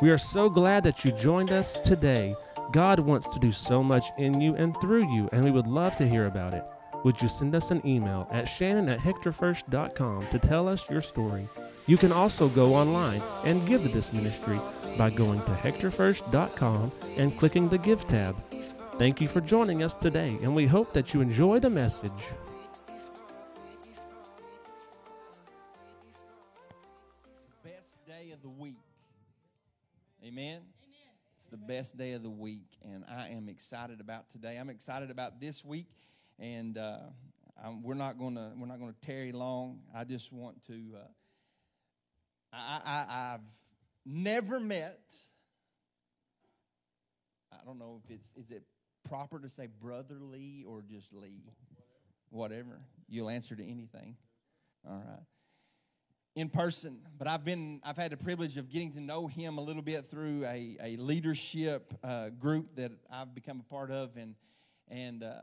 We are so glad that you joined us today. God wants to do so much in you and through you, and we would love to hear about it. Would you send us an email at shannon at hectorfirst.com to tell us your story? You can also go online and give to this ministry by going to hectorfirst.com and clicking the Give tab. Thank you for joining us today, and we hope that you enjoy the message. Day of the week, and I am excited about today. I'm excited about this week, and uh, we're not going to we're not going to tarry long. I just want to. Uh, I, I've never met. I don't know if it's is it proper to say brotherly or just Lee, whatever. You'll answer to anything. All right in person, but I've been I've had the privilege of getting to know him a little bit through a, a leadership uh, group that I've become a part of, and and uh,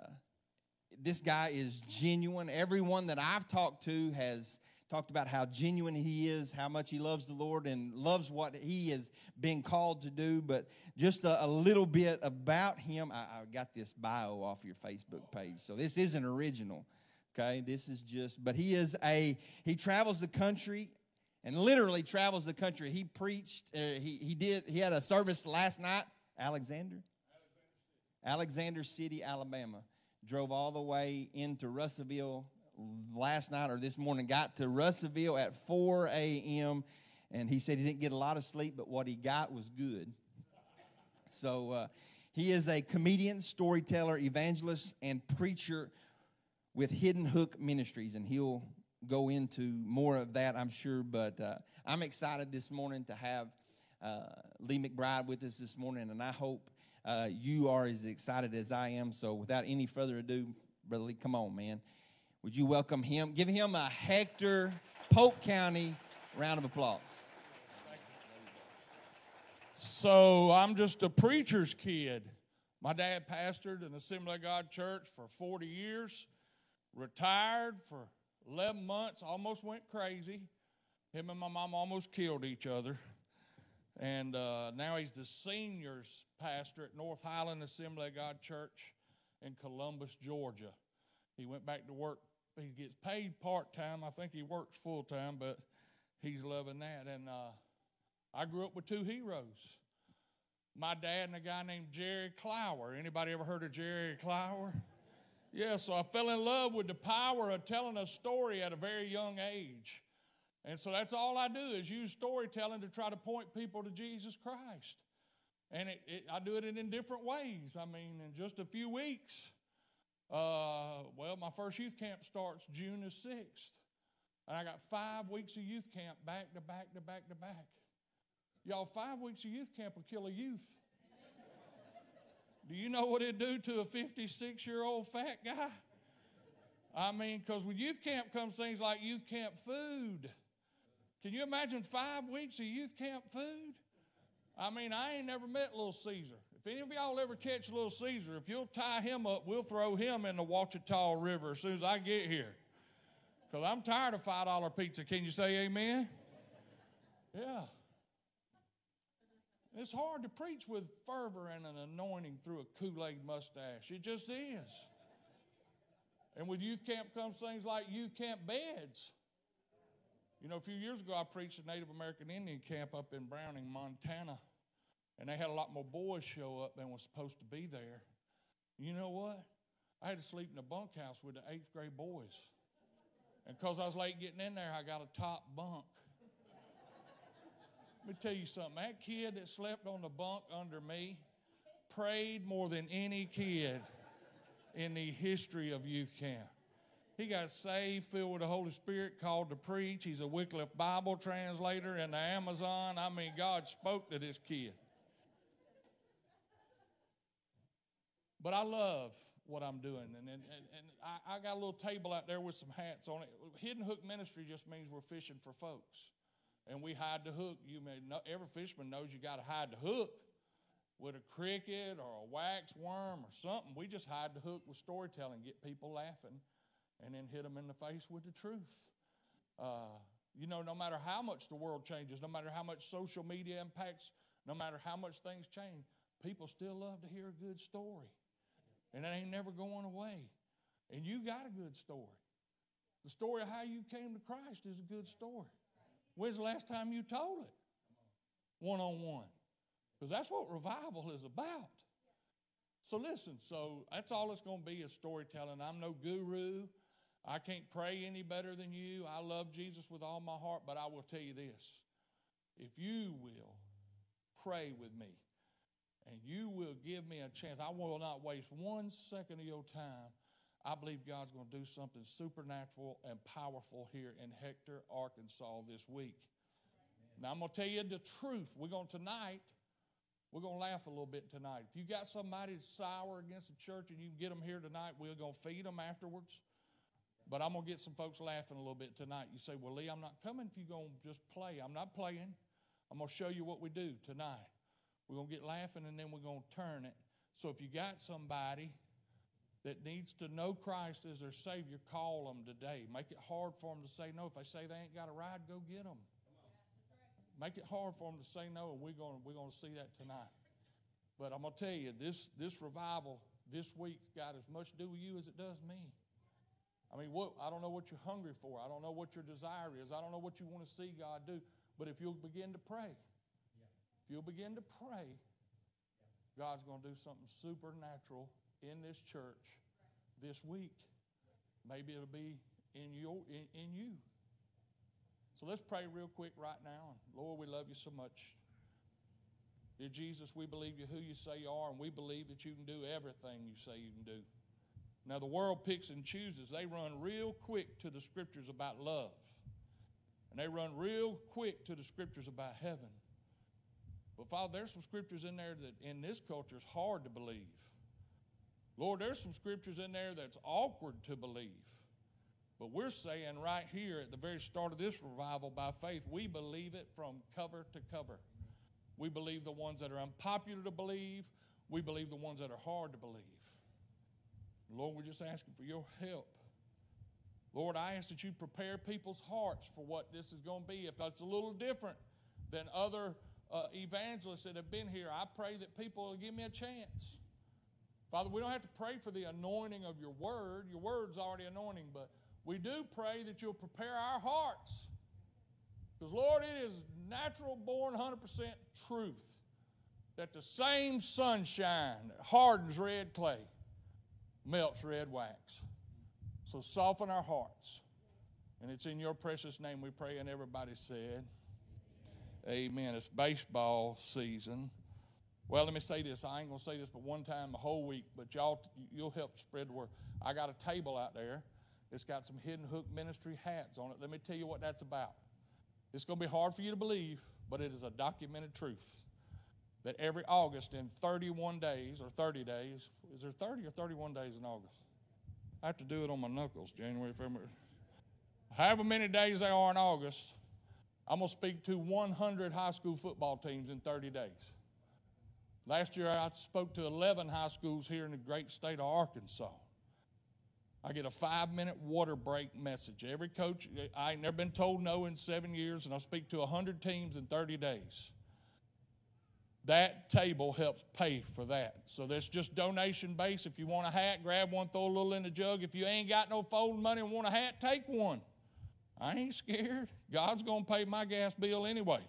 this guy is genuine. Everyone that I've talked to has talked about how genuine he is, how much he loves the Lord, and loves what he is being called to do. But just a, a little bit about him, I, I got this bio off your Facebook page, so this isn't original. Okay, this is just, but he is a, he travels the country and literally travels the country. He preached, uh, he, he did, he had a service last night, Alexander? Alexander City, Alabama. Drove all the way into Russellville last night or this morning, got to Russellville at 4 a.m. And he said he didn't get a lot of sleep, but what he got was good. So uh, he is a comedian, storyteller, evangelist, and preacher with Hidden Hook Ministries, and he'll go into more of that, I'm sure. But uh, I'm excited this morning to have uh, Lee McBride with us this morning, and I hope uh, you are as excited as I am. So, without any further ado, Brother Lee, come on, man. Would you welcome him? Give him a Hector Polk County round of applause. So I'm just a preacher's kid. My dad pastored an Assembly of God church for 40 years, retired for 11 months, almost went crazy. Him and my mom almost killed each other. And uh, now he's the seniors pastor at North Highland Assembly of God Church in Columbus, Georgia. He went back to work. He gets paid part time. I think he works full time, but he's loving that. And uh, I grew up with two heroes. My dad and a guy named Jerry Clower. Anybody ever heard of Jerry Clower? Yeah, so I fell in love with the power of telling a story at a very young age. And so that's all I do is use storytelling to try to point people to Jesus Christ. And it, it, I do it in different ways. I mean, in just a few weeks, uh, well, my first youth camp starts June the 6th. And I got five weeks of youth camp back to back to back to back. Y'all, five weeks of youth camp will kill a youth. Do you know what it'd do to a 56 year old fat guy? I mean, because with youth camp comes things like youth camp food. Can you imagine five weeks of youth camp food? I mean, I ain't never met Little Caesar. If any of y'all ever catch Little Caesar, if you'll tie him up, we'll throw him in the Ouachita River as soon as I get here. Because I'm tired of $5 pizza. Can you say amen? Yeah. It's hard to preach with fervor and an anointing through a Kool Aid mustache. It just is. And with youth camp comes things like youth camp beds. You know, a few years ago, I preached a Native American Indian camp up in Browning, Montana. And they had a lot more boys show up than was supposed to be there. You know what? I had to sleep in a bunkhouse with the eighth grade boys. And because I was late getting in there, I got a top bunk. Let me tell you something. That kid that slept on the bunk under me prayed more than any kid in the history of youth camp. He got saved, filled with the Holy Spirit, called to preach. He's a Wycliffe Bible translator in the Amazon. I mean, God spoke to this kid. But I love what I'm doing. And, and, and I, I got a little table out there with some hats on it. Hidden Hook Ministry just means we're fishing for folks and we hide the hook. You may know, every fisherman knows you got to hide the hook with a cricket or a wax worm or something. We just hide the hook with storytelling, get people laughing, and then hit them in the face with the truth. Uh, you know, no matter how much the world changes, no matter how much social media impacts no matter how much things change, people still love to hear a good story. And it ain't never going away. And you got a good story. The story of how you came to Christ is a good story. When's the last time you told it? One on one. Because that's what revival is about. So listen, so that's all it's going to be is storytelling. I'm no guru. I can't pray any better than you. I love Jesus with all my heart, but I will tell you this. If you will pray with me and you will give me a chance, I will not waste one second of your time. I believe God's going to do something supernatural and powerful here in Hector, Arkansas this week. Now, I'm going to tell you the truth. We're going tonight, we're going to laugh a little bit tonight. If you got somebody sour against the church and you can get them here tonight, we're going to feed them afterwards. But I'm going to get some folks laughing a little bit tonight. You say, Well, Lee, I'm not coming if you're going to just play. I'm not playing. I'm going to show you what we do tonight. We're going to get laughing and then we're going to turn it. So if you got somebody that needs to know Christ as their Savior, call them today. Make it hard for them to say no. If they say they ain't got a ride, go get them. Make it hard for them to say no, and we're going, we're going to see that tonight. But I'm going to tell you, this, this revival this week got as much to do with you as it does me. I mean, what, I don't know what you're hungry for. I don't know what your desire is. I don't know what you want to see God do. But if you'll begin to pray, if you'll begin to pray, God's going to do something supernatural in this church this week. Maybe it'll be in, your, in, in you. So let's pray real quick right now. Lord, we love you so much. Dear Jesus, we believe you who you say you are, and we believe that you can do everything you say you can do. Now, the world picks and chooses. They run real quick to the scriptures about love, and they run real quick to the scriptures about heaven. But, Father, there's some scriptures in there that in this culture is hard to believe. Lord, there's some scriptures in there that's awkward to believe. But we're saying right here at the very start of this revival by faith, we believe it from cover to cover. We believe the ones that are unpopular to believe, we believe the ones that are hard to believe. Lord, we're just asking for your help. Lord, I ask that you prepare people's hearts for what this is going to be. If that's a little different than other uh, evangelists that have been here, I pray that people will give me a chance. Father, we don't have to pray for the anointing of your word. Your word's already anointing, but we do pray that you'll prepare our hearts. Because, Lord, it is natural born 100% truth that the same sunshine that hardens red clay melts red wax. So soften our hearts. And it's in your precious name we pray, and everybody said, Amen. It's baseball season. Well, let me say this. I ain't to say this but one time the whole week, but y'all, you'll help spread the word. I got a table out there. It's got some Hidden Hook Ministry hats on it. Let me tell you what that's about. It's to be hard for you to believe, but it is a documented truth that every August in 31 days or 30 days, is there 30 or 31 days in August? I have to do it on my knuckles, January, February. However many days they are in August, I'm to speak to 100 high school football teams in 30 days. Last year I spoke to 11 high schools here in the great state of Arkansas. I get a five minute water break message. Every coach, I ain't never been told no in seven years, and I speak to 100 teams in 30 days. That table helps pay for that. So that's just donation based. If you want a hat, grab one, throw a little in the jug. If you ain't got no folding money and want a hat, take one. I ain't scared. God's going to pay my gas bill anyway.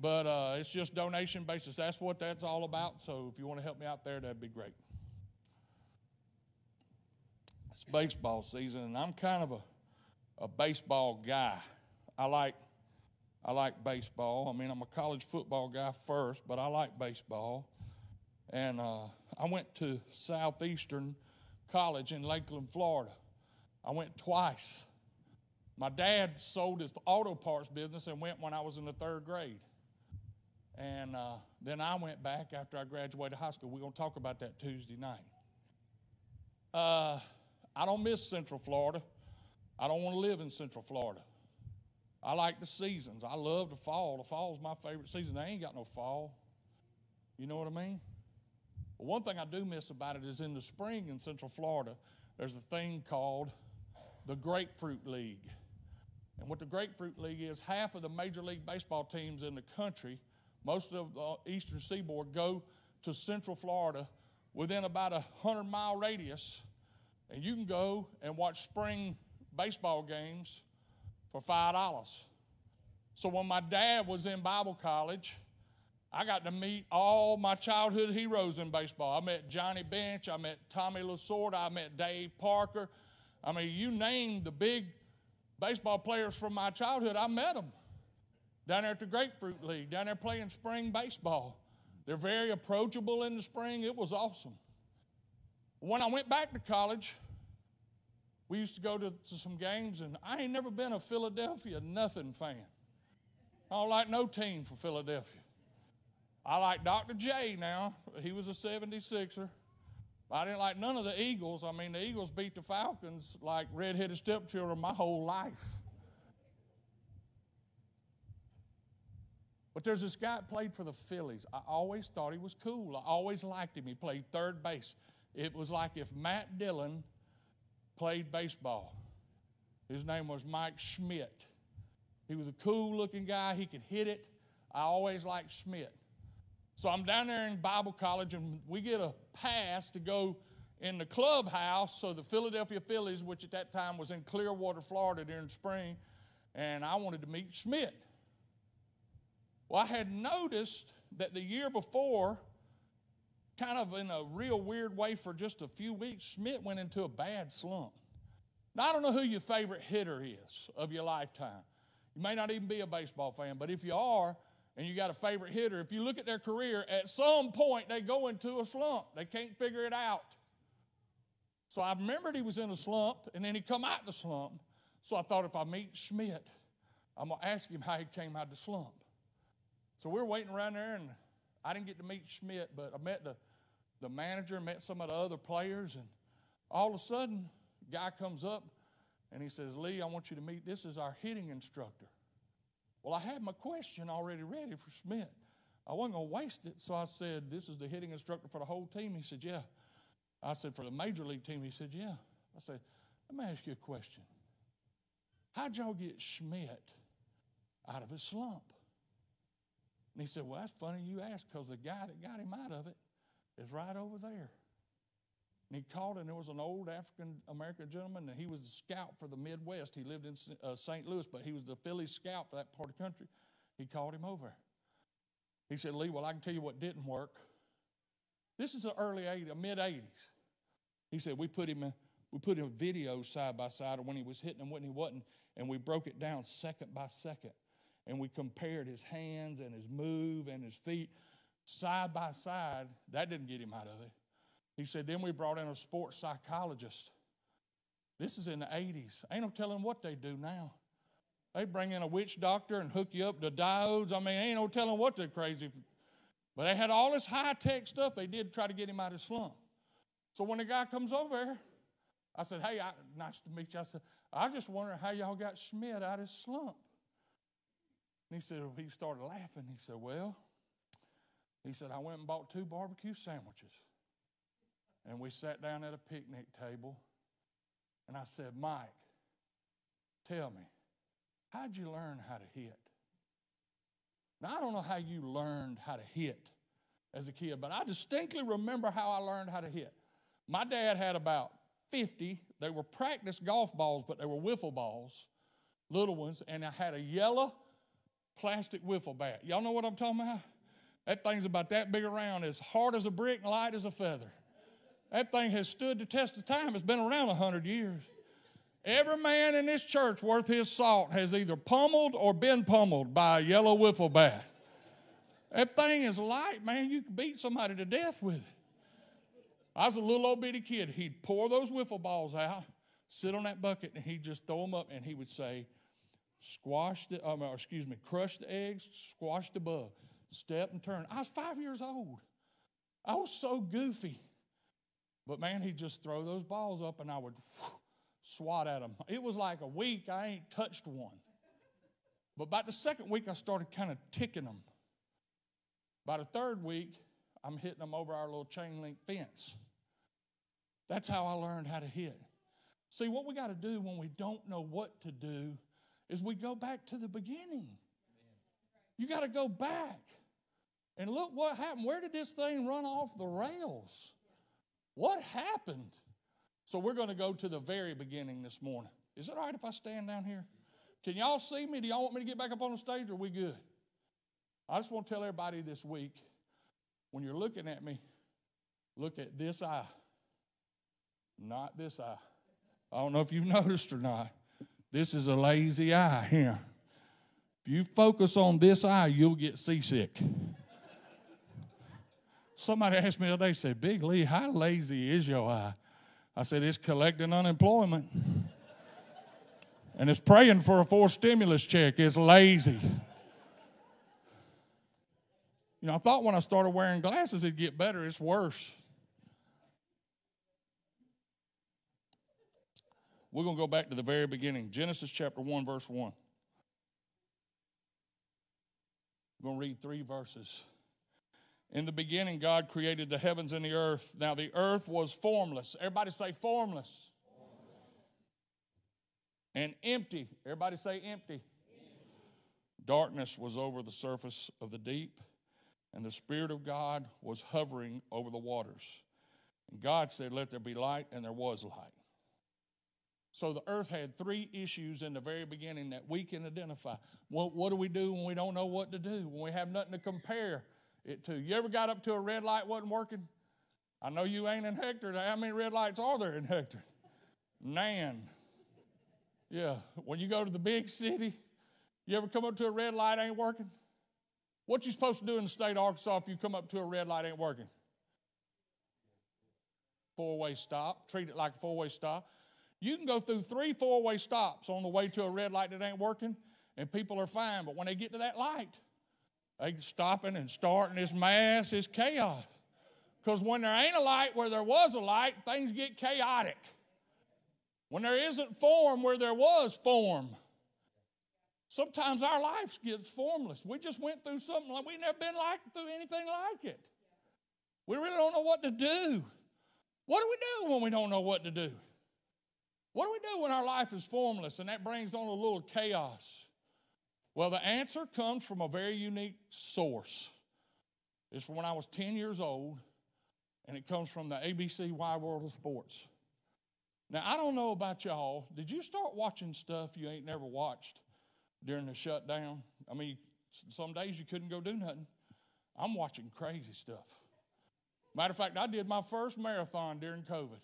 But uh, it's just donation basis. That's what that's all about. So if you want to help me out there, that'd be great. It's baseball season, and I'm kind of a, a baseball guy. I like I like baseball. I mean, I'm a college football guy first, but I like baseball. And uh, I went to Southeastern College in Lakeland, Florida. I went twice. My dad sold his auto parts business and went when I was in the third grade. And uh, then I went back after I graduated high school. We're going to talk about that Tuesday night. Uh, I don't miss Central Florida. I don't want to live in Central Florida. I like the seasons. I love the fall. The fall is my favorite season. They ain't got no fall. You know what I mean? But one thing I do miss about it is in the spring in Central Florida, there's a thing called the Grapefruit League. And what the Grapefruit League is, half of the Major League Baseball teams in the country most of the eastern seaboard, go to Central Florida within about a 100 mile radius, and you can go and watch spring baseball games for $5. So when my dad was in Bible college, I got to meet all my childhood heroes in baseball. I met Johnny Bench, I met Tommy Lasorda, I met Dave Parker. I mean, you name the big baseball players from my childhood, I met them down there at the Grapefruit League, down there playing spring baseball. They're very approachable in the spring. It was awesome. When I went back to college, we used to go to, to some games, and I ain't never been a Philadelphia nothing fan. I don't like no team for Philadelphia. I like Dr. J now. He was a 76er. I didn't like none of the Eagles. I mean, the Eagles beat the Falcons like redheaded stepchildren my whole life. But there's this guy that played for the Phillies. I always thought he was cool. I always liked him. He played third base. It was like if Matt Dillon played baseball. His name was Mike Schmidt. He was a cool looking guy. He could hit it. I always liked Schmidt. So I'm down there in Bible college, and we get a pass to go in the clubhouse. So the Philadelphia Phillies, which at that time was in Clearwater, Florida during spring, and I wanted to meet Schmidt. Well, I had noticed that the year before, kind of in a real weird way for just a few weeks, Schmidt went into a bad slump. Now, I don't know who your favorite hitter is of your lifetime. You may not even be a baseball fan, but if you are, and you got a favorite hitter, if you look at their career, at some point they go into a slump. They can't figure it out. So I remembered he was in a slump, and then he come out the slump. So I thought if I meet Schmidt, I'm gonna ask him how he came out of the slump. So we are waiting around there, and I didn't get to meet Schmidt, but I met the, the manager, met some of the other players, and all of a sudden, a guy comes up and he says, Lee, I want you to meet, this is our hitting instructor. Well, I had my question already ready for Schmidt. I wasn't going to waste it, so I said, This is the hitting instructor for the whole team. He said, Yeah. I said, For the major league team? He said, Yeah. I said, Let me ask you a question. How'd y'all get Schmidt out of his slump? And he said, Well, that's funny you asked because the guy that got him out of it is right over there. And he called, and there was an old African American gentleman, and he was the scout for the Midwest. He lived in uh, St. Louis, but he was the Philly scout for that part of the country. He called him over. He said, Lee, well, I can tell you what didn't work. This is the early 80s, mid 80s. He said, we put him in, we put him video side by side of when he was hitting and when he wasn't, and we broke it down second by second. And we compared his hands and his move and his feet side by side. That didn't get him out of it. He said, then we brought in a sports psychologist. This is in the 80s. Ain't no telling what they do now. They bring in a witch doctor and hook you up to diodes. I mean, ain't no telling what they're crazy. But they had all this high tech stuff they did try to get him out of slump. So when the guy comes over, I said, Hey, I, nice to meet you. I said, I just wondering how y'all got Schmidt out of his slump. And he said, He started laughing. He said, Well, he said, I went and bought two barbecue sandwiches. And we sat down at a picnic table. And I said, Mike, tell me, how'd you learn how to hit? Now, I don't know how you learned how to hit as a kid, but I distinctly remember how I learned how to hit. My dad had about 50. They were practice golf balls, but they were wiffle balls, little ones, and I had a yellow plastic wiffle bat. Y'all know what I'm talking about? That thing's about that big around, as hard as a brick and light as a feather. That thing has stood the test of time. It's been around a 100 years. Every man in this church worth his salt has either pummeled or been pummeled by a yellow wiffle bat. That thing is light, man. You can beat somebody to death with it. I was a little old bitty kid. He'd pour those wiffle balls out, sit on that bucket, and he'd just throw them up, and he would say, squash the, um, or excuse me, crush the eggs, squash the bug, step and turn. I was five years old. I was so goofy. But man, he'd just throw those balls up and I would whew, swat at them. It was like a week, I ain't touched one. But about the second week, I started kind of ticking them. By the third week, I'm hitting them over our little chain link fence. That's how I learned how to hit. See, what we got to do when we don't know what to do is we go back to the beginning. You got to go back. And look what happened. Where did this thing run off the rails? What happened? So we're going to go to the very beginning this morning. Is it all right if I stand down here? Can y'all see me? Do y'all want me to get back up on the stage or are we good? I just want to tell everybody this week when you're looking at me, look at this eye, not this eye. I don't know if you've noticed or not. This is a lazy eye here. If you focus on this eye, you'll get seasick. Somebody asked me the other day, said, Big Lee, how lazy is your eye? I said, it's collecting unemployment. and it's praying for a fourth stimulus check. It's lazy. You know, I thought when I started wearing glasses it'd get better. It's worse. We're going to go back to the very beginning Genesis chapter 1, verse 1. We're going to read three verses. In the beginning, God created the heavens and the earth. Now, the earth was formless. Everybody say formless. And empty. Everybody say empty. empty. Darkness was over the surface of the deep, and the Spirit of God was hovering over the waters. And God said, Let there be light, and there was light. So the earth had three issues in the very beginning that we can identify. What, what do we do when we don't know what to do, when we have nothing to compare? it to? You ever got up to a red light wasn't working? I know you ain't in Hector. How many red lights are there in Hector? Nan. Yeah. When you go to the big city, you ever come up to a red light ain't working? What you supposed to do in the state of Arkansas if you come up to a red light ain't working? Four-way stop. Treat it like a four-way stop. You can go through three four-way stops on the way to a red light that ain't working, and people are fine. But when they get to that light, they stopping and starting this mass is chaos. Because when there ain't a light where there was a light, things get chaotic. When there isn't form where there was form, sometimes our life gets formless. We just went through something like we've never been like through anything like it. We really don't know what to do. What do we do when we don't know what to do? What do we do when our life is formless and that brings on a little chaos? Well, the answer comes from a very unique source. It's from when I was 10 years old, and it comes from the ABC Wide World of Sports. Now, I don't know about y'all. Did you start watching stuff you ain't never watched during the shutdown? I mean, some days you couldn't go do nothing. I'm watching crazy stuff. Matter of fact, I did my first marathon during COVID.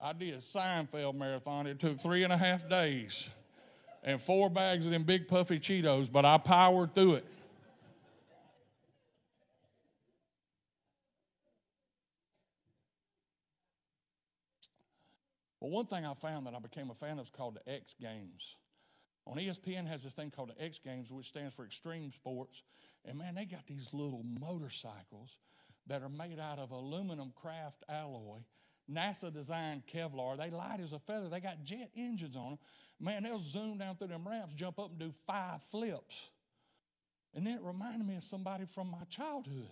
I did a Seinfeld marathon. It took three and a half days and four bags of them big puffy Cheetos, but I powered through it. Well, one thing I found that I became a fan of is called the X Games. On ESPN has this thing called the X Games, which stands for Extreme Sports. And man, they got these little motorcycles that are made out of aluminum craft alloy, NASA designed Kevlar. They light as a feather. They got jet engines on them. Man, they'll zoom down through them ramps, jump up and do five flips. And then it reminded me of somebody from my childhood.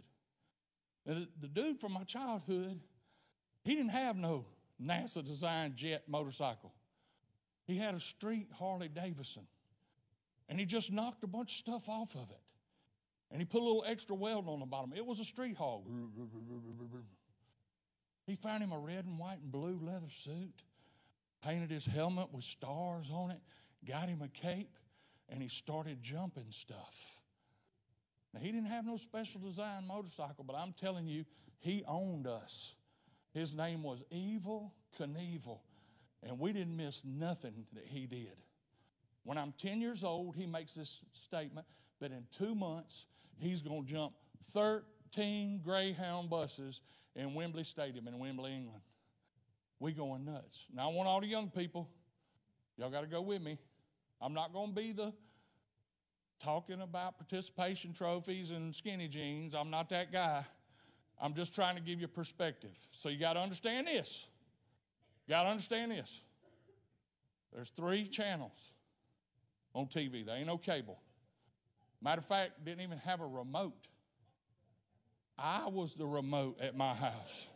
The, the dude from my childhood, he didn't have no NASA designed jet motorcycle. He had a street Harley Davidson. And he just knocked a bunch of stuff off of it. And he put a little extra weld on the bottom. It was a street hog. He found him a red and white and blue leather suit painted his helmet with stars on it, got him a cape, and he started jumping stuff. Now, he didn't have no special design motorcycle, but I'm telling you, he owned us. His name was Evel Knievel, and we didn't miss nothing that he did. When I'm 10 years old, he makes this statement that in two months, he's going to jump 13 Greyhound buses in Wembley Stadium in Wembley, England we going nuts. Now, I want all the young people, y'all got to go with me. I'm not going to be the talking about participation trophies and skinny jeans. I'm not that guy. I'm just trying to give you perspective. So you got to understand this. You got to understand this. There's three channels on TV. They ain't no cable. Matter of fact, didn't even have a remote. I was the remote at my house.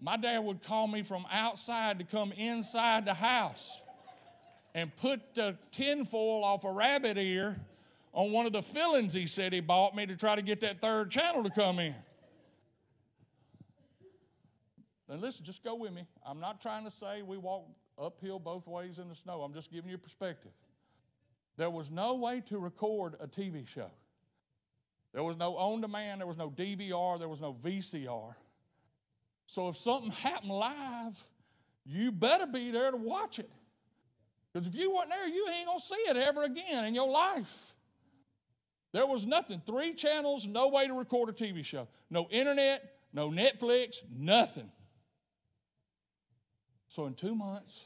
My dad would call me from outside to come inside the house and put the tinfoil off a rabbit ear on one of the fillings he said he bought me to try to get that third channel to come in. Now, listen, just go with me. I'm not trying to say we walk uphill both ways in the snow. I'm just giving you perspective. There was no way to record a TV show. There was no on demand, there was no DVR, there was no VCR. So if something happened live, you better be there to watch it. Because if you weren't there, you ain't going to see it ever again in your life. There was nothing. Three channels, no way to record a TV show. No internet, no Netflix, nothing. So in two months,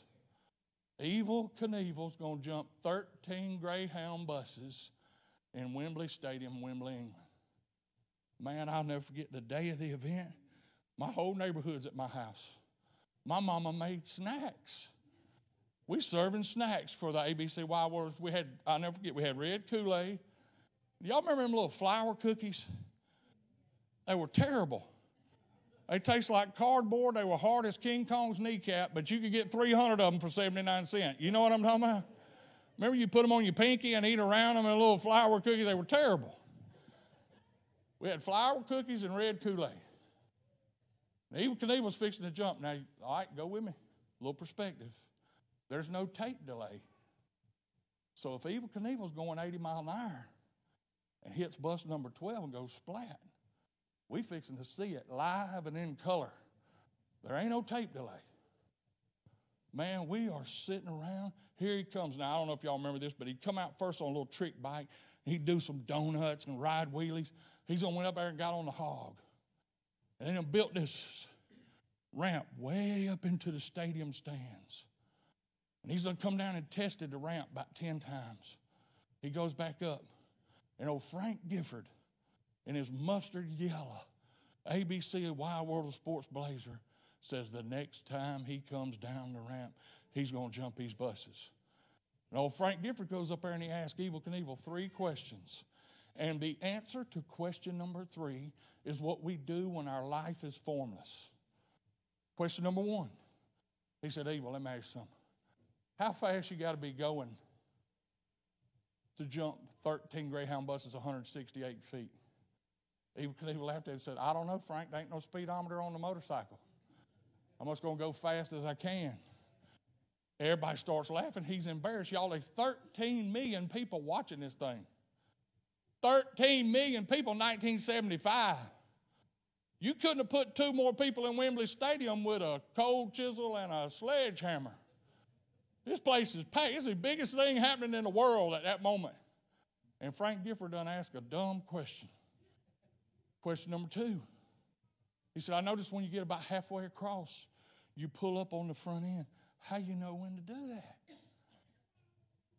Evel Knievel's going to jump 13 Greyhound buses in Wembley Stadium, Wembley, England. Man, I'll never forget the day of the event. My whole neighborhood's at my house. My mama made snacks. We serving snacks for the ABC Wide World. We had, I'll never forget, we had red Kool-Aid. Y'all remember them little flour cookies? They were terrible. They taste like cardboard. They were hard as King Kong's kneecap, but you could get 300 of them for 79 cents. You know what I'm talking about? Remember you put them on your pinky and eat around them a little flour cookie? They were terrible. We had flour cookies and red Kool-Aid. Evel Knievel was fixing to jump. Now, all right, go with me. A little perspective. There's no tape delay. So if Evel Knievel's going 80 mile an hour and hits bus number 12 and goes splat, we fixing to see it live and in color. There ain't no tape delay. Man, we are sitting around. Here he comes. Now, I don't know if y'all remember this, but he'd come out first on a little trick bike. He'd do some donuts and ride wheelies. He's going to went up there and got on the hog. And then built this ramp way up into the stadium stands. And he's going to come down and tested the ramp about 10 times. He goes back up. And old Frank Gifford in his mustard yellow ABC Wide World of Sports blazer says the next time he comes down the ramp, he's going to jump these buses. And old Frank Gifford goes up there and he asks Evel Knievel three questions. And the answer to question number three is what we do when our life is formless. Question number one. He said, Evel, let me ask you something. How fast you got to be going to jump 13 Greyhound buses 168 feet? Evel Knievel laughed at and said, I don't know, Frank. There ain't no speedometer on the motorcycle. I'm just going to go fast as I can. Everybody starts laughing. He's embarrassed. Y'all, there's 13 million people watching this thing. 13 million people in 1975. You couldn't have put two more people in Wembley Stadium with a cold chisel and a sledgehammer. This place is packed. It's the biggest thing happening in the world at that moment. And Frank Gifford done asked a dumb question. Question number two. He said, I noticed when you get about halfway across, you pull up on the front end. How you know when to do that?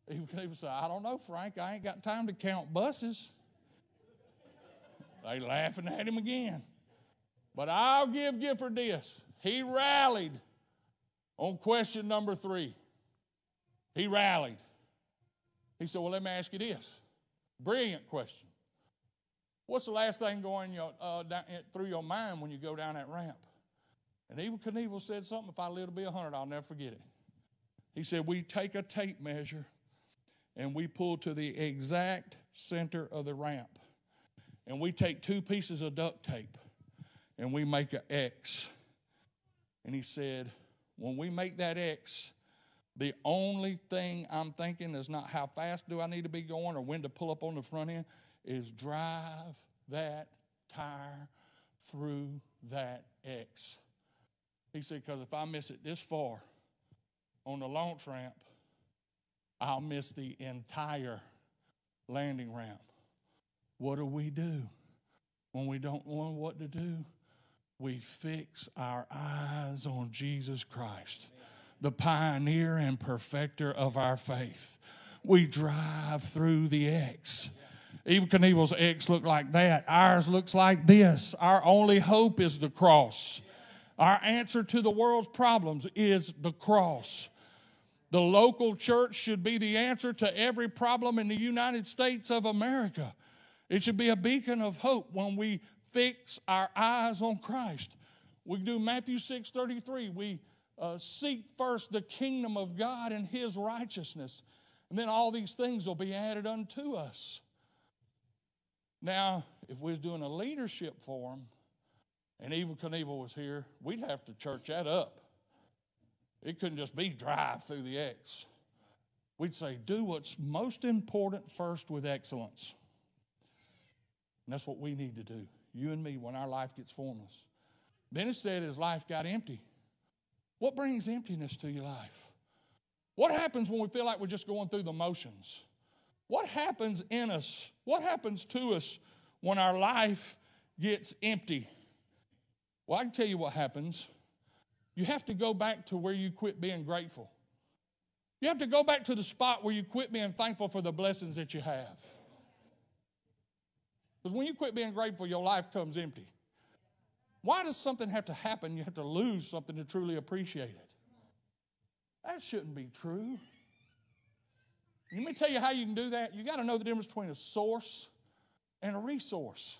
He would even say, I don't know, Frank. I ain't got time to count buses. they laughing at him again. But I'll give Gifford this. He rallied on question number three. He rallied. He said, Well, let me ask you this. Brilliant question. What's the last thing going your, uh, down, through your mind when you go down that ramp? And Evel Knievel said something, if I live to be 100, I'll never forget it. He said, We take a tape measure and we pull to the exact center of the ramp. And we take two pieces of duct tape and we make an X. And he said, When we make that X, the only thing I'm thinking is not how fast do I need to be going or when to pull up on the front end is drive that tire through that X. He said, because if I miss it this far on the launch ramp, I'll miss the entire landing ramp. What do we do when we don't know what to do? We fix our eyes on Jesus Christ, the pioneer and perfecter of our faith. We drive through the X Evel Knievel's X look like that. Ours looks like this. Our only hope is the cross. Our answer to the world's problems is the cross. The local church should be the answer to every problem in the United States of America. It should be a beacon of hope when we fix our eyes on Christ. We do Matthew 6:33. We uh, seek first the kingdom of God and his righteousness. And then all these things will be added unto us. Now, if we're doing a leadership forum and Evel Knievel was here, we'd have to church that up. It couldn't just be drive through the X. We'd say, do what's most important first with excellence. And that's what we need to do, you and me, when our life gets formless. Then it said his life got empty. What brings emptiness to your life? What happens when we feel like we're just going through the motions? What happens in us? What happens to us when our life gets empty? Well, I can tell you what happens. You have to go back to where you quit being grateful. You have to go back to the spot where you quit being thankful for the blessings that you have. Because when you quit being grateful, your life comes empty. Why does something have to happen? You have to lose something to truly appreciate it. That shouldn't be true. Let me tell you how you can do that. You got to know the difference between a source and a resource.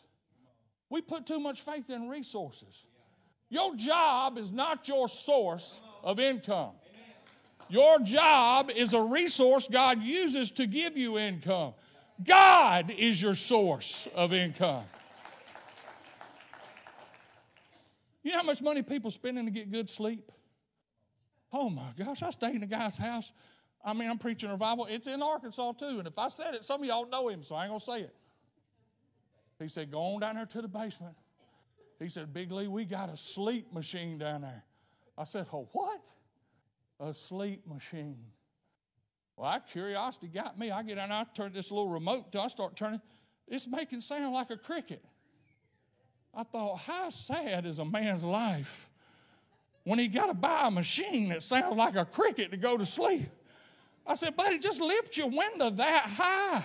We put too much faith in resources. Your job is not your source of income. Your job is a resource God uses to give you income. God is your source of income. You know how much money people spending to get good sleep? Oh my gosh, I stayed in a guy's house. I mean, I'm preaching revival. It's in Arkansas too. And if I said it, some of y'all know him, so I ain't gonna say it. He said, Go on down there to the basement. He said, Big Lee, we got a sleep machine down there. I said, Oh, what? A sleep machine. Well, that curiosity got me. I get down, I turn this little remote I start turning. It's making sound like a cricket. I thought, how sad is a man's life when he got to buy a machine that sounds like a cricket to go to sleep? I said, buddy, just lift your window that high.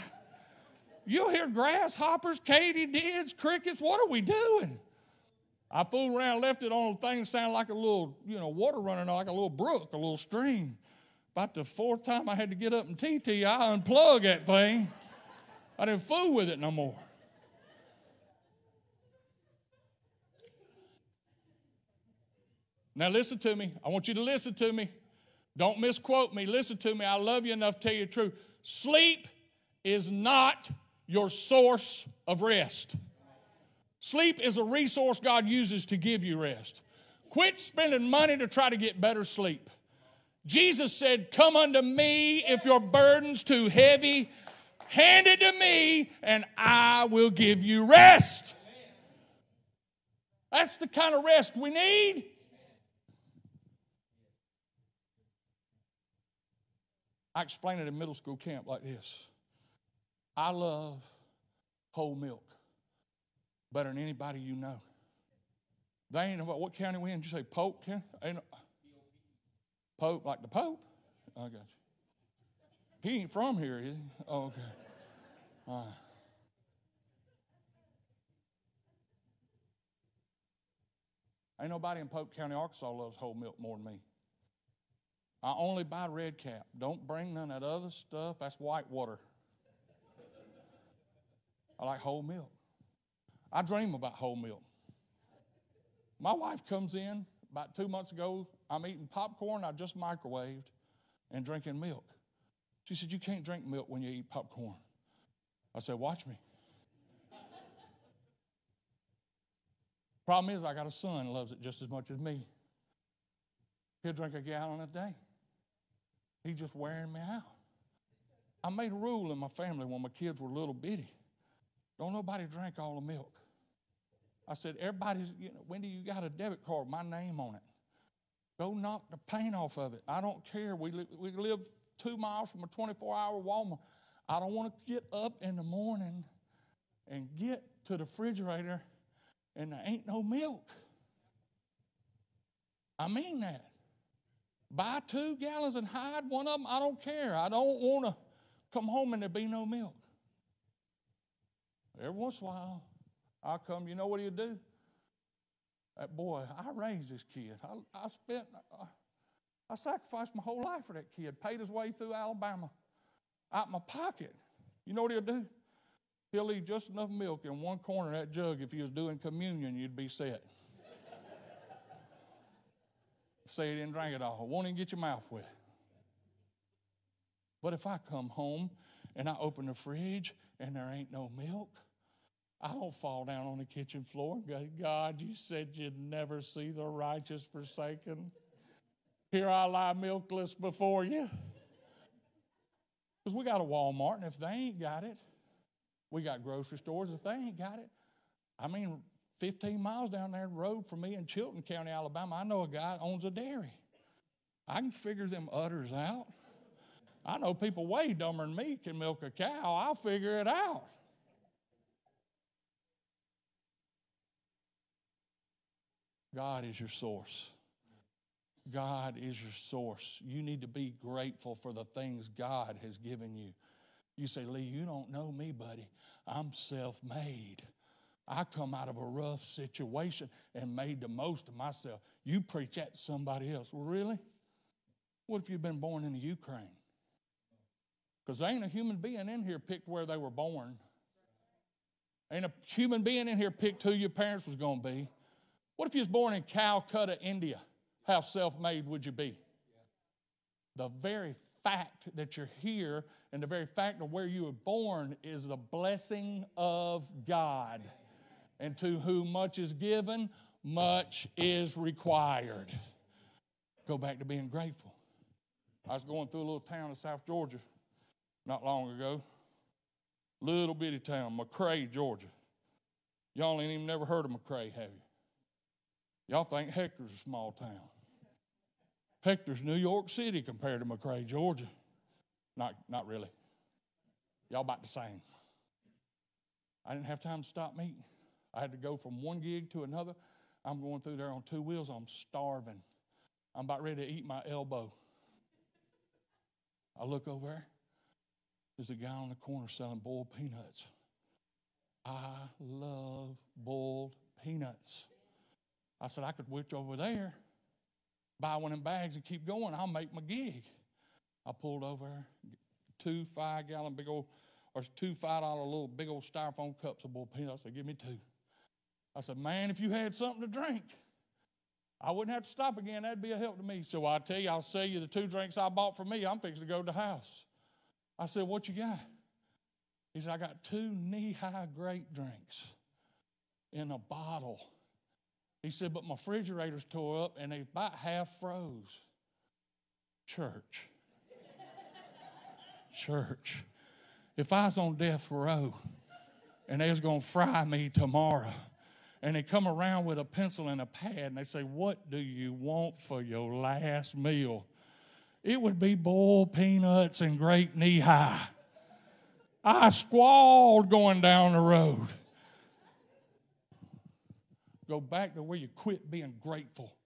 You'll hear grasshoppers, katydids, crickets. What are we doing? I fooled around, left it on a thing sounded like a little, you know, water running like a little brook, a little stream. About the fourth time I had to get up and TT, I unplug that thing. I didn't fool with it no more. Now, listen to me. I want you to listen to me. Don't misquote me. Listen to me. I love you enough to tell you the truth. Sleep is not your source of rest. Sleep is a resource God uses to give you rest. Quit spending money to try to get better sleep. Jesus said, Come unto me if your burden's too heavy. Hand it to me, and I will give you rest. That's the kind of rest we need. I explain it in middle school camp like this I love whole milk better than anybody you know. They ain't about what county we in. Did you say Pope County? Ain't Pope, like the Pope? I got you. He ain't from here, is he? Oh, okay. Ain't nobody in Pope County, Arkansas loves whole milk more than me. I only buy red cap. Don't bring none of that other stuff. That's white water. I like whole milk. I dream about whole milk. My wife comes in about two months ago. I'm eating popcorn I just microwaved and drinking milk. She said, You can't drink milk when you eat popcorn. I said, Watch me. Problem is, I got a son who loves it just as much as me. He'll drink a gallon a day. He's just wearing me out. I made a rule in my family when my kids were little bitty. Don't nobody drink all the milk. I said, everybody's, you know, Wendy, you got a debit card, my name on it. Go knock the paint off of it. I don't care. We, li- we live two miles from a 24 hour Walmart. I don't want to get up in the morning and get to the refrigerator and there ain't no milk. I mean that. Buy two gallons and hide one of them. I don't care. I don't want to come home and there be no milk. Every once in a while, I'll come. You know what he'll do? That boy, I raised this kid. I, I spent, I, I sacrificed my whole life for that kid. Paid his way through Alabama out my pocket. You know what he'll do? He'll leave just enough milk in one corner of that jug. If he was doing communion, you'd be set. Say he didn't drink it all. Won't even get your mouth wet. But if I come home and I open the fridge and there ain't no milk, I don't fall down on the kitchen floor and go, God, you said you'd never see the righteous forsaken. Here I lie milkless before you. Because we got a Walmart, and if they ain't got it, we got grocery stores. If they ain't got it, I mean, 15 miles down there road from me in Chilton County, Alabama, I know a guy owns a dairy. I can figure them udders out. I know people way dumber than me can milk a cow. I'll figure it out. God is your source. God is your source. You need to be grateful for the things God has given you. You say, Lee, you don't know me, buddy. I'm self made. I come out of a rough situation and made the most of myself. You preach that to somebody else. Well, really? What if you've been born in the Ukraine? Because there ain't a human being in here picked where they were born. Ain't a human being in here picked who your parents was going to be. What if you was born in Calcutta, India? How self-made would you be? The very fact that you're here and the very fact of where you were born is the blessing of God. And to whom much is given, much is required. Go back to being grateful. I was going through a little town in South Georgia not long ago. Little bitty town, McRae, Georgia. Y'all ain't even never heard of McRae, have you? Y'all think Hector's a small town. Hector's New York City compared to McRae, Georgia. Not, not really. Y'all about the same. I didn't have time to stop meeting. I had to go from one gig to another. I'm going through there on two wheels. I'm starving. I'm about ready to eat my elbow. I look over there. There's a guy on the corner selling boiled peanuts. I love boiled peanuts. I said, I could witch over there, buy one in bags and keep going. I'll make my gig. I pulled over two five gallon big old, or two five dollar little big old styrofoam cups of boiled peanuts. I said, give me two. I said, man, if you had something to drink, I wouldn't have to stop again. That'd be a help to me. So I tell you, I'll sell you the two drinks I bought for me. I'm fixing to go to the house. I said, what you got? He said, I got two Nehi grape drinks in a bottle. He said, but my refrigerator's tore up and they about half froze. Church. Church. If I was on death row and they was going to fry me tomorrow, and they come around with a pencil and a pad and they say, What do you want for your last meal? It would be boiled peanuts and grape Nehi. I squalled going down the road. Go back to where you quit being grateful.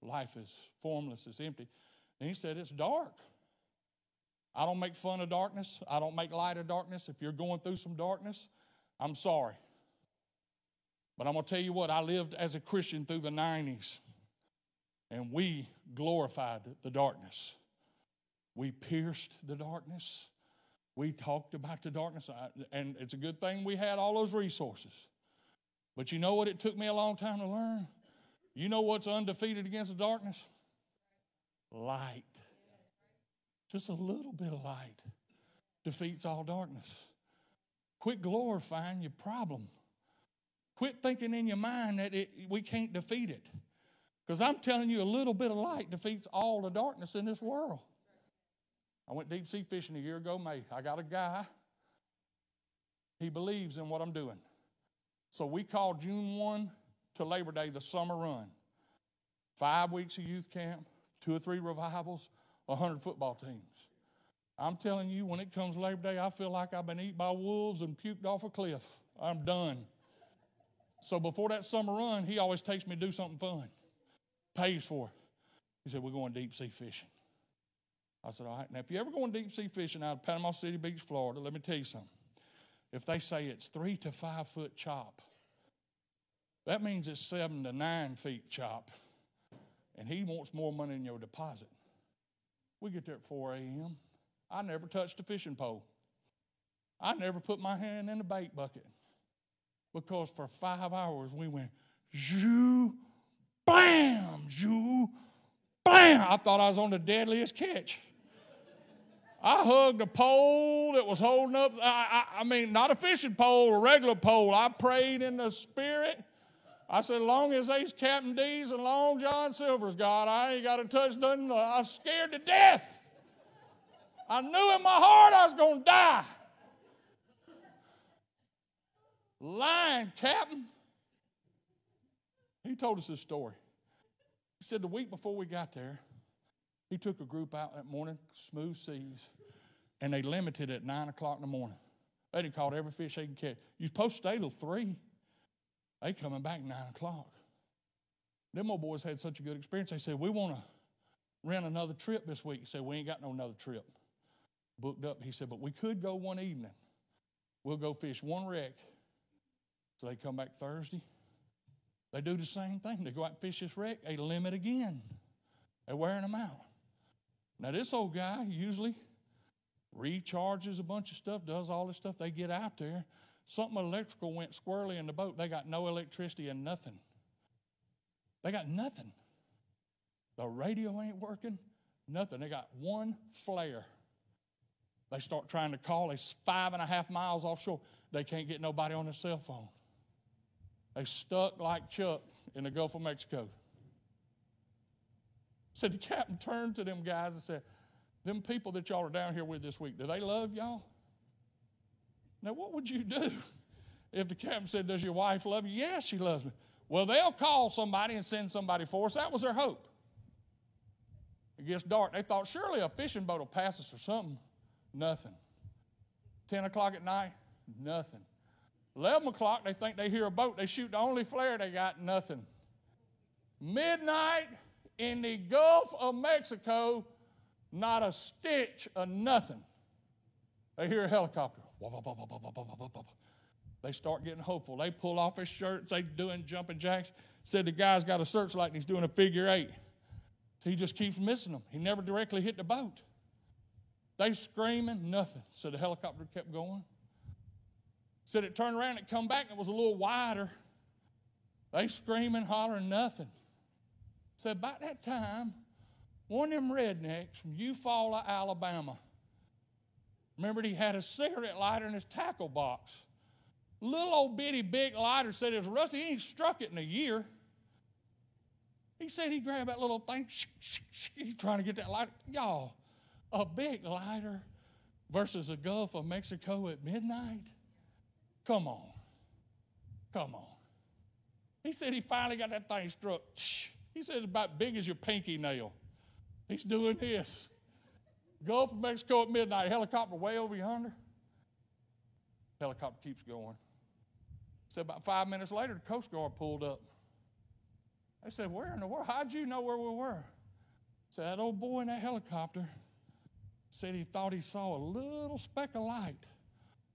Life is formless, it's empty. And he said, It's dark. I don't make fun of darkness. I don't make light of darkness. If you're going through some darkness, I'm sorry. But I'm going to tell you what, I lived as a Christian through the 90s, and we glorified the darkness. We pierced the darkness. We talked about the darkness, and it's a good thing we had all those resources. But you know what it took me a long time to learn? You know what's undefeated against the darkness? Light. Just a little bit of light defeats all darkness. Quit glorifying your problem. Quit thinking in your mind that it, we can't defeat it. Because I'm telling you, a little bit of light defeats all the darkness in this world. I went deep sea fishing a year ago, May. I got a guy, he believes in what I'm doing. So we call June 1 to Labor Day the summer run. Five weeks of youth camp, two or three revivals, 100 football teams. I'm telling you, when it comes Labor Day, I feel like I've been eaten by wolves and puked off a cliff. I'm done. So before that summer run, he always takes me to do something fun, pays for it. He said, We're going deep sea fishing. I said, All right. Now, if you're ever going deep sea fishing out of Panama City Beach, Florida, let me tell you something. If they say it's three to five foot chop, that means it's seven to nine feet chop. And he wants more money than your deposit. We get there at 4 a.m. I never touched a fishing pole. I never put my hand in a bait bucket. Because for five hours we went, zoo, bam, zoo, bam. I thought I was on the deadliest catch. I hugged a pole that was holding up. I, I, I mean, not a fishing pole, a regular pole. I prayed in the spirit. I said, long as these Captain D's and Long John Silver's God, I ain't got to touch nothing. I was scared to death. I knew in my heart I was going to die. Lying, Captain. He told us this story. He said the week before we got there, he took a group out that morning, smooth seas, and they limited at 9 o'clock in the morning. They done caught every fish they could catch. You're supposed to stay till 3. They coming back 9 o'clock. Them old boys had such a good experience. They said, we want to rent another trip this week. He said, we ain't got no another trip booked up. He said, but we could go one evening. We'll go fish one wreck. So they come back Thursday. They do the same thing. They go out and fish this wreck. They limit again. They're wearing them out. Now, this old guy usually recharges a bunch of stuff, does all this stuff. They get out there. Something electrical went squirrely in the boat. They got no electricity and nothing. They got nothing. The radio ain't working, nothing. They got one flare. They start trying to call. It's five and a half miles offshore. They can't get nobody on their cell phone. They stuck like Chuck in the Gulf of Mexico. Said the captain turned to them guys and said, Them people that y'all are down here with this week, do they love y'all? Now, what would you do if the captain said, Does your wife love you? Yeah, she loves me. Well, they'll call somebody and send somebody for us. That was their hope. It gets dark. They thought, surely a fishing boat will pass us or something. Nothing. 10 o'clock at night, nothing. 11 o'clock, they think they hear a boat. They shoot the only flare they got, nothing. Midnight in the Gulf of Mexico, not a stitch of nothing. They hear a helicopter. They start getting hopeful. They pull off his shirts. They doing jumping jacks. Said the guy's got a searchlight and he's doing a figure eight. He just keeps missing them. He never directly hit the boat. They screaming, nothing. So the helicopter kept going. Said it turned around and come back and it was a little wider. They screaming, hollering, nothing. Said about that time, one of them rednecks from Eufaula, Alabama, remembered he had a cigarette lighter in his tackle box. Little old bitty big lighter said it was rusty. He ain't struck it in a year. He said he grabbed that little thing. Sh- sh- sh- He's trying to get that lighter. Y'all, a big lighter versus the Gulf of Mexico at midnight? Come on. Come on. He said he finally got that thing struck. He said it's about big as your pinky nail. He's doing this. Gulf of Mexico at midnight, helicopter way over yonder. Helicopter keeps going. Said about five minutes later, the Coast Guard pulled up. They said, Where in the world? How'd you know where we were? Said that old boy in that helicopter said he thought he saw a little speck of light.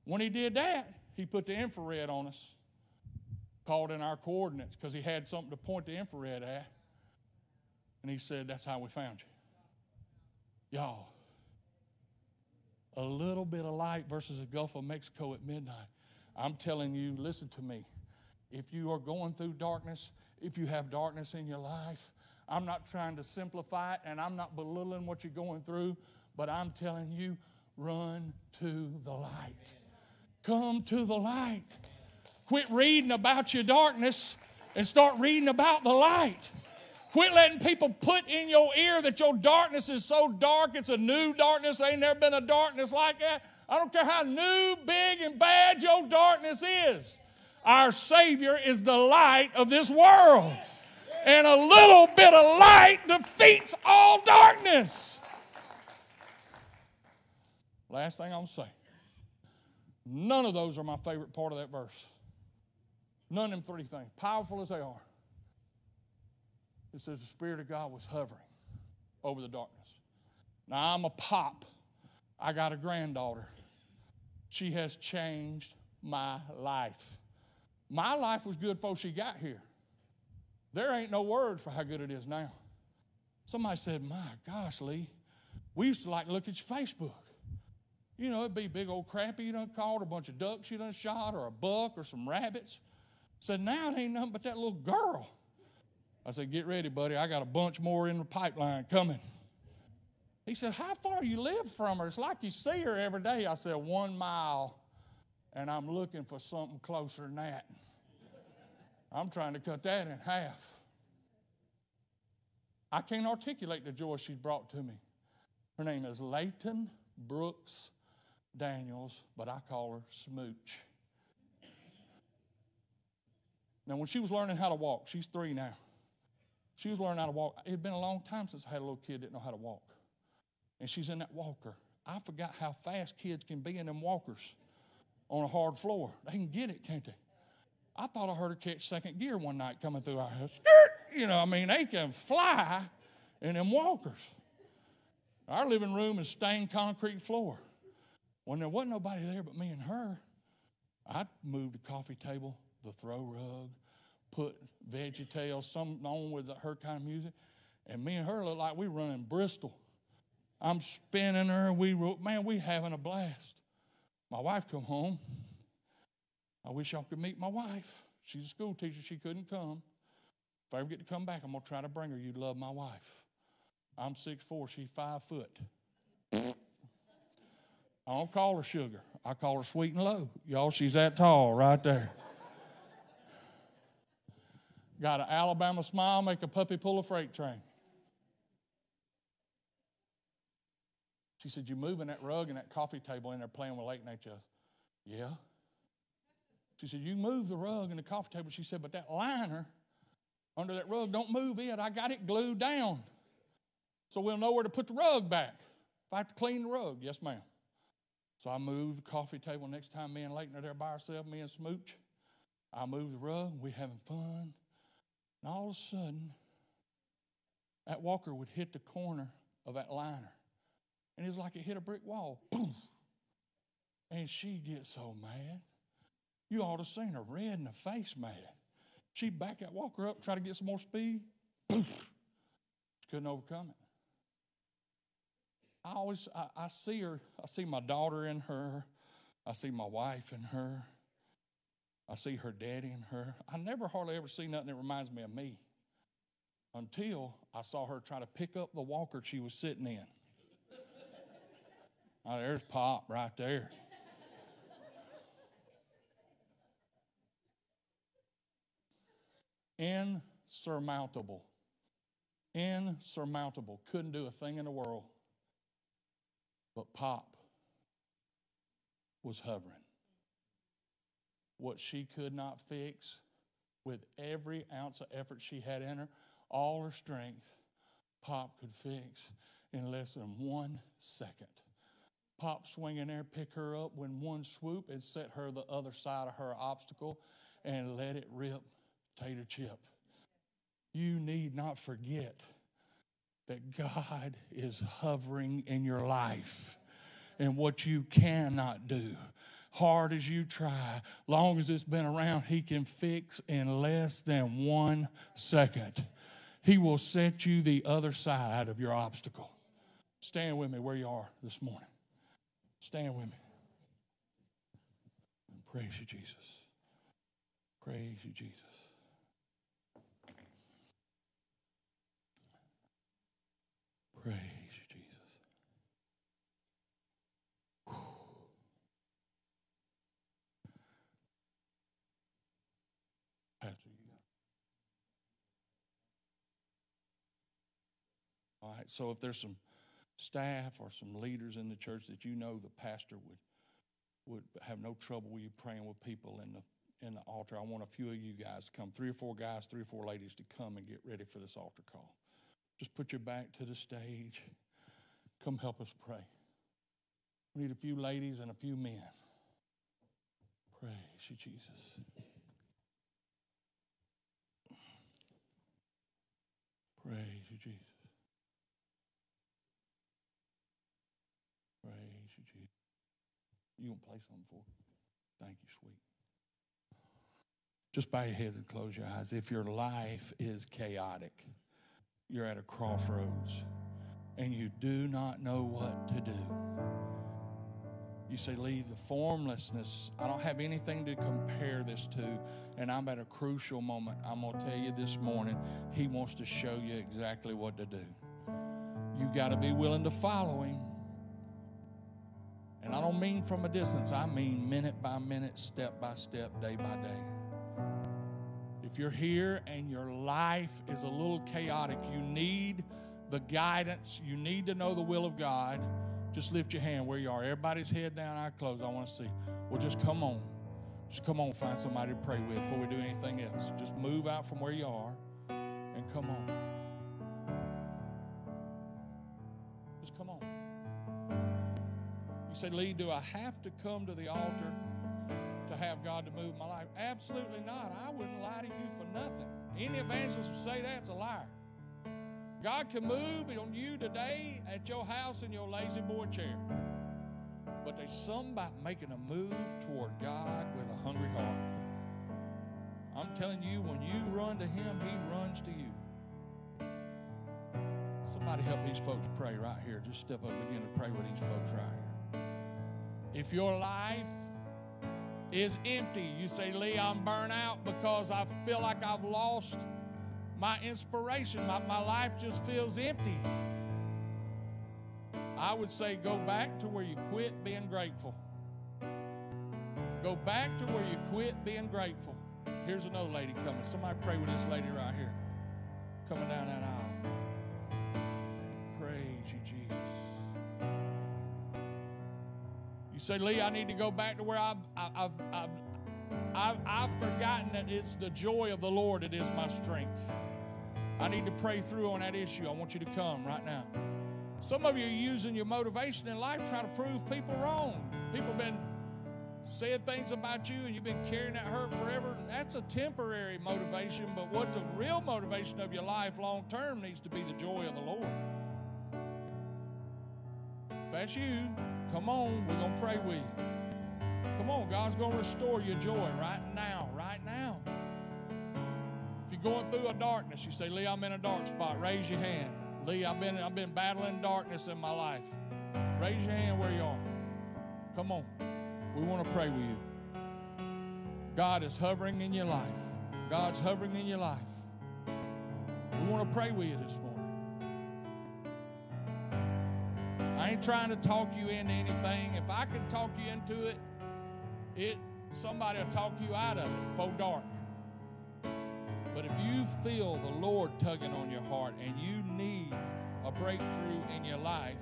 When he did that, he put the infrared on us, called in our coordinates because he had something to point the infrared at. And he said, That's how we found you. Y'all, a little bit of light versus the Gulf of Mexico at midnight. I'm telling you, listen to me. If you are going through darkness, if you have darkness in your life, I'm not trying to simplify it and I'm not belittling what you're going through, but I'm telling you, run to the light. Come to the light. Quit reading about your darkness and start reading about the light. Quit letting people put in your ear that your darkness is so dark, it's a new darkness. Ain't never been a darkness like that. I don't care how new, big, and bad your darkness is. Our Savior is the light of this world. And a little bit of light defeats all darkness. Last thing I'm going to say. None of those are my favorite part of that verse. None of them three things, powerful as they are. It says the Spirit of God was hovering over the darkness. Now I'm a pop. I got a granddaughter. She has changed my life. My life was good before she got here. There ain't no words for how good it is now. Somebody said, My gosh, Lee, we used to like look at your Facebook. You know, it'd be big old crappie you done caught, a bunch of ducks you done shot, or a buck, or some rabbits. Said, now it ain't nothing but that little girl. I said, get ready, buddy. I got a bunch more in the pipeline coming. He said, How far you live from her? It's like you see her every day. I said, One mile, and I'm looking for something closer than that. I'm trying to cut that in half. I can't articulate the joy she's brought to me. Her name is Layton Brooks Daniels, but I call her Smooch. Now, when she was learning how to walk, she's three now. She was learning how to walk. It had been a long time since I had a little kid that didn't know how to walk. And she's in that walker. I forgot how fast kids can be in them walkers on a hard floor. They can get it, can't they? I thought I heard her catch second gear one night coming through our house. You know, I mean, they can fly in them walkers. Our living room is stained concrete floor. When there wasn't nobody there but me and her, I moved the coffee table, the throw rug, put VeggieTales, some on with her kind of music, and me and her look like we running Bristol. I'm spinning her. We man, we having a blast. My wife come home. I wish y'all could meet my wife. She's a school teacher. She couldn't come. If I ever get to come back, I'm gonna try to bring her. You'd love my wife. I'm six four. She's five foot. I don't call her sugar. I call her sweet and low. Y'all, she's that tall right there. Got an Alabama smile, make a puppy pull a freight train. She said, You moving that rug and that coffee table in there playing with Lake Nature? Yeah. She said, You move the rug and the coffee table. She said, But that liner under that rug, don't move it. I got it glued down. So we'll know where to put the rug back. If I have to clean the rug, yes, ma'am. So I moved the coffee table next time me and Leighton are there by ourselves, me and Smooch. I moved the rug, we having fun. And all of a sudden, that walker would hit the corner of that liner. And it was like it hit a brick wall. And she gets so mad. You ought to seen her red in the face mad. She'd back that walker up, try to get some more speed. She couldn't overcome it. I always I, I see her, I see my daughter in her, I see my wife in her. I see her daddy in her. I never hardly ever see nothing that reminds me of me until I saw her try to pick up the walker she was sitting in. oh, there's Pop right there. Insurmountable. Insurmountable. Couldn't do a thing in the world. But Pop was hovering what she could not fix with every ounce of effort she had in her, all her strength, Pop could fix in less than one second. Pop swing in there, pick her up when one swoop and set her the other side of her obstacle and let it rip tater chip. You need not forget that God is hovering in your life and what you cannot do hard as you try, long as it's been around, He can fix in less than one second. He will set you the other side of your obstacle. Stand with me where you are this morning. Stand with me. Praise you, Jesus. Praise you, Jesus. Praise. All right, so if there's some staff or some leaders in the church that you know the pastor would would have no trouble with you praying with people in the in the altar. I want a few of you guys to come, three or four guys, three or four ladies to come and get ready for this altar call. Just put your back to the stage. Come help us pray. We need a few ladies and a few men. Praise you, Jesus. Praise you, Jesus. You gonna play something for? Thank you, sweet. Just bow your heads and close your eyes. If your life is chaotic, you're at a crossroads, and you do not know what to do. You say, Lee, the formlessness, I don't have anything to compare this to, and I'm at a crucial moment. I'm going to tell you this morning, He wants to show you exactly what to do You got to be willing to follow him. And I don't mean from a distance, I mean minute by minute, step by step, day by day. If you're here and your life is a little chaotic, you need the guidance, you need to know the will of God, just lift your hand where you are. Everybody's head down, eye closed. I want to see. Well, just come on. Just come on, find somebody to pray with before we do anything else. Just move out from where you are and come on. Just come on. You say, Lee, do I have to come to the altar to have God to move my life? Absolutely not. I wouldn't lie to you for nothing. Any evangelist who say that's a liar. God can move on you today at your house in your La-Z-Boy chair. But there's something about making a move toward God with a hungry heart. I'm telling you, when you run to Him, He runs to you. Somebody help these folks pray right here. Just step up and begin to pray with these folks right here. If your life is empty, you say, Lee, I'm burnt out because I feel like I've lost my inspiration. My, my life just feels empty. I would say go back to where you quit being grateful. Go back to where you quit being grateful. Here's another lady coming. Somebody pray with this lady right here. Coming down that aisle. Say, Lee, I need to go back to where I've, I've, I've, I've, I've forgotten that it's the joy of the Lord that is my strength. I need to pray through on that issue. I want you to come right now. Some of you are using your motivation in life trying to prove people wrong. People have been saying things about you and you've been carrying that hurt forever. That's a temporary motivation, but what the real motivation of your life long term needs to be the joy of the Lord. If that's you, come on, we're going to pray with you. Come on, God's going to restore your joy right now, right now. If you're going through a darkness, you say, Lee, I'm in a dark spot, raise your hand. Lee, I've been, I've been battling darkness in my life. Raise your hand where you are. Come on. We want to pray with you. God is hovering in your life. God's hovering in your life. We want to pray with you this morning. I ain't trying to talk you into anything. If I can talk you into it, it somebody will talk you out of it for dark. But if you feel the Lord tugging on your heart and you need a breakthrough in your life,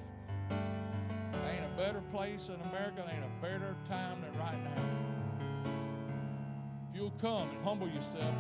there ain't a better place in America, there ain't a better time than right now. If you'll come and humble yourself,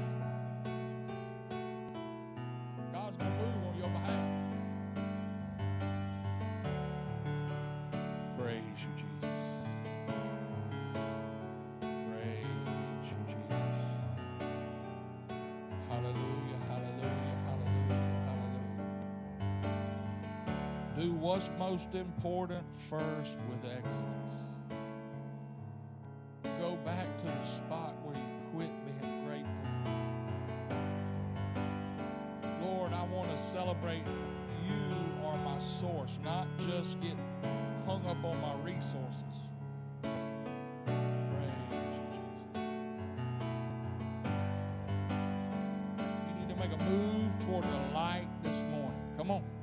Do what's most important first with excellence. Go back to the spot where you quit being grateful. Lord, I want to celebrate you are my source, not just get hung up on my resources. Praise Jesus. You need to make a move toward the light this morning. Come on.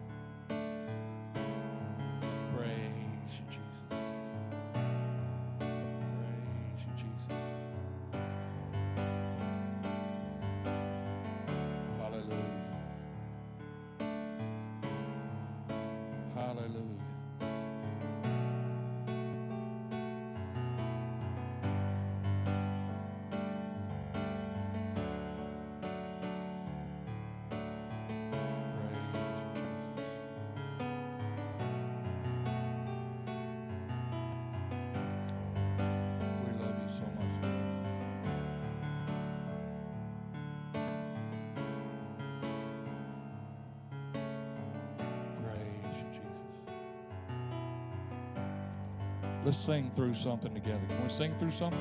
Let's sing through something together. Can we sing through something?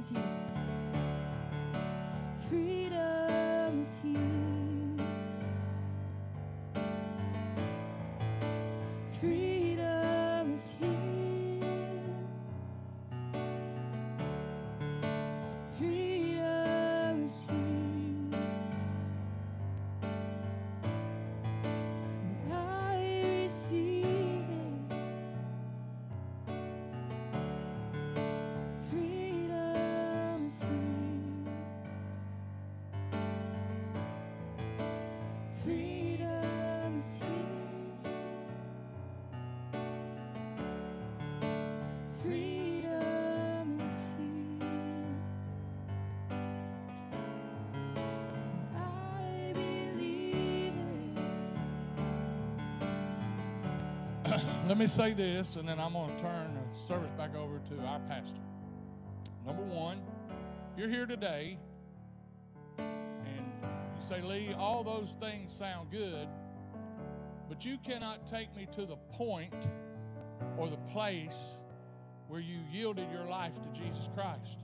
Is here. Freedom is here. Freedom Let me say this, and then I'm going to turn the service back over to our pastor. Number one, if you're here today and you say, Lee, all those things sound good, but you cannot take me to the point or the place where you yielded your life to Jesus Christ.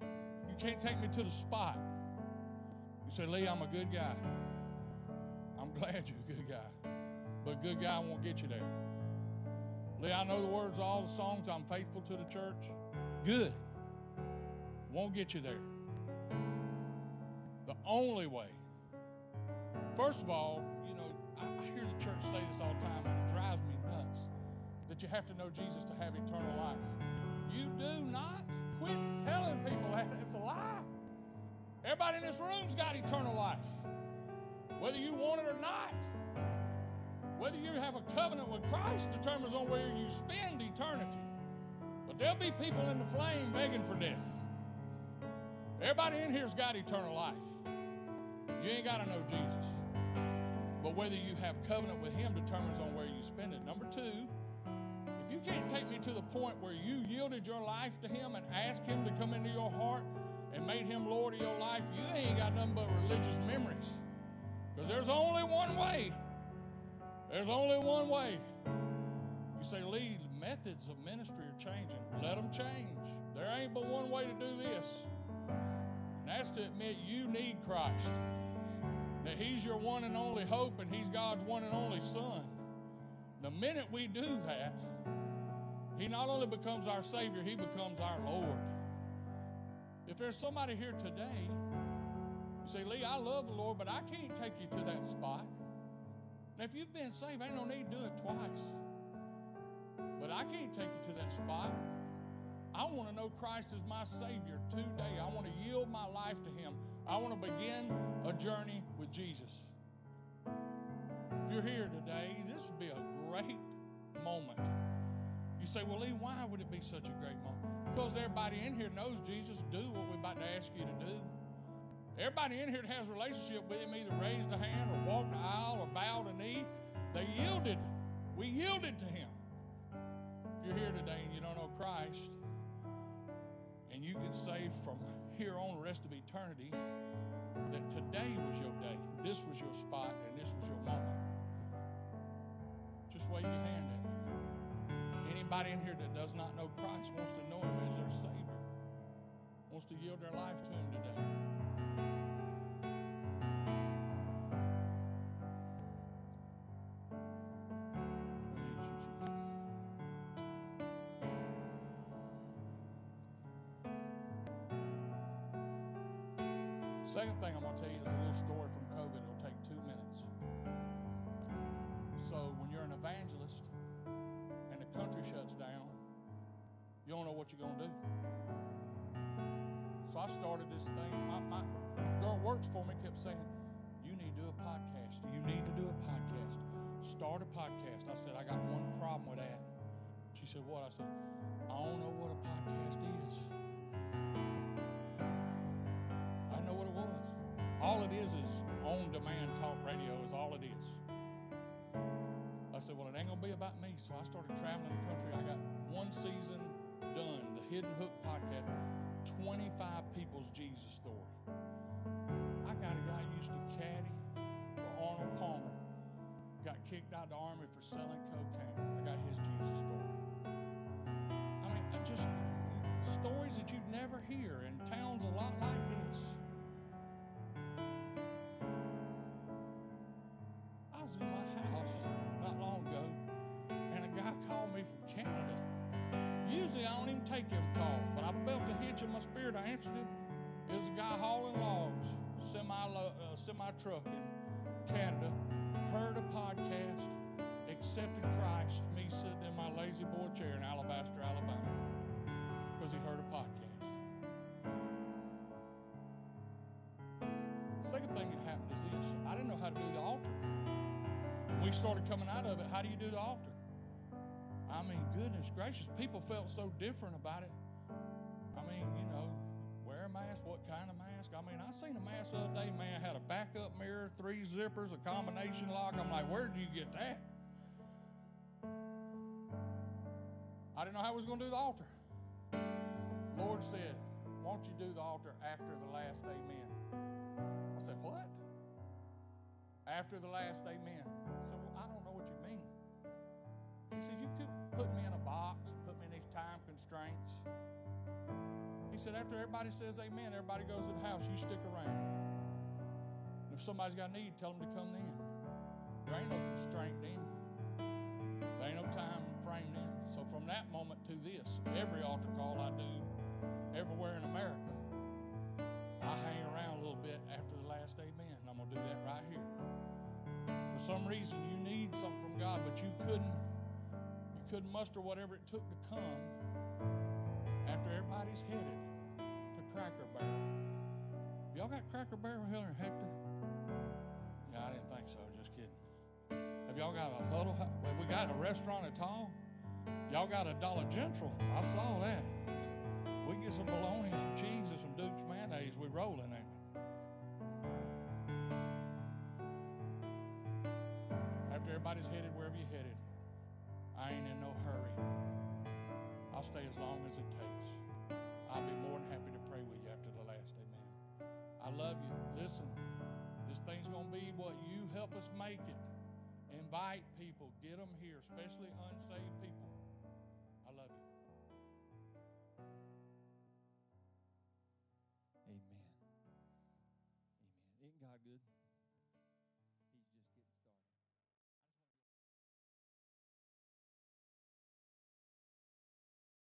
You can't take me to the spot. You say, Lee, I'm a good guy. I'm glad you're a good guy but good guy won't get you there. Lee, I know the words of all the songs. I'm faithful to the church. Good. Won't get you there. The only way. First of all, you know, I, hear the church say this all the time, and it drives me nuts that you have to know Jesus to have eternal life. You do not. Quit telling people that. It's a lie. Everybody in this room's got eternal life, whether you want it or not. Whether you have a covenant with Christ determines on where you spend eternity. But there'll be people in the flame begging for death. Everybody in here's got eternal life. You ain't got to know Jesus. But whether you have covenant with Him determines on where you spend it. Number two, if you can't take me to the point where you yielded your life to Him and asked Him to come into your heart and made Him Lord of your life, you ain't got nothing but religious memories. Because there's only one way. There's only one way. You say, Lee, methods of ministry are changing. Let them change. There ain't but one way to do this. And that's to admit you need Christ. That He's your one and only hope and He's God's one and only Son. The minute we do that, He not only becomes our Savior, He becomes our Lord. If there's somebody here today, you say, Lee, I love the Lord, but I can't take you to that spot. Now, if you've been saved, ain't no need to do it twice. But I can't take you to that spot. I want to know Christ as my Savior today. I want to yield my life to Him. I want to begin a journey with Jesus. If you're here today, this would be a great moment. You say, well, Lee, why would it be such a great moment? Because everybody in here knows Jesus. Do what we're about to ask you to do. Everybody in here that has a relationship with Him either raised a hand or walked the aisle or bowed a knee. They yielded. We yielded to Him. If you're here today and you don't know Christ, and you can say from here on the rest of eternity that today was your day, this was your spot, and this was your moment, just wave your hand at me. Anybody in here that does not know Christ wants to know Him as their Savior, wants to yield their life to Him today. Second thing I'm going to tell you is a little story from COVID. It'll take two minutes. So, when you're an evangelist and the country shuts down, you don't know what you're going to do. So, I started this thing. My, my girl works for me, kept saying, You need to do a podcast. You need to do a podcast. Start a podcast. I said, I got one problem with that. She said, What? I said, I don't know what a podcast is. All it is is on demand talk radio, is all it is. I said, Well, it ain't going to be about me. So I started traveling the country. I got one season done, the Hidden Hook podcast 25 people's Jesus story. I got a guy used to caddy for Arnold Palmer, got kicked out of the army for selling cocaine. I got his Jesus story. I mean, I just stories that you'd never hear in towns a lot like this. My house not long ago, and a guy called me from Canada. Usually I don't even take them calls, but I felt a hitch in my spirit. I answered it. It was a guy hauling logs, semi uh, semi truck in Canada. Heard a podcast, accepted Christ. Me sitting in my La-Z-Boy chair in Alabaster, Alabama, because he heard a podcast. Second thing that happened is this: I didn't know how to do the altar. We started coming out of it, how do you do the altar? I mean, goodness gracious, people felt so different about it. I mean, you know, wear a mask, what kind of mask? I mean, I seen a mask the other day, man, had a backup mirror, three zippers, a combination lock. I'm like, where did you get that? I didn't know how I was going to do the altar. Lord said, won't you do the altar after the last amen? I said, what? After the last amen. He said, You could put me in a box put me in these time constraints. He said, After everybody says amen, everybody goes to the house, you stick around. And if somebody's got a need, tell them to come in. There ain't no constraint then. There ain't no time frame then. So from that moment to this, every altar call I do, everywhere in America, I hang around a little bit after the last amen. I'm going to do that right here. For some reason, you need something from God, but you couldn't couldn't muster whatever it took to come after everybody's headed to Cracker Barrel. Y'all got Cracker Barrel here Hector? Yeah, I didn't think so. Just kidding. Have y'all got a huddle? Have we got a restaurant at all? Y'all got a Dollar General? I saw that. We get some bologna some cheese and some Duke's mayonnaise. We rolling, we? After everybody's headed wherever you're headed, I ain't in no hurry. I'll stay as long as it takes. I'll be more than happy to pray with you after the last amen. I love you. Listen, this thing's going to be what you help us make it. Invite people, get them here, especially unsaved people.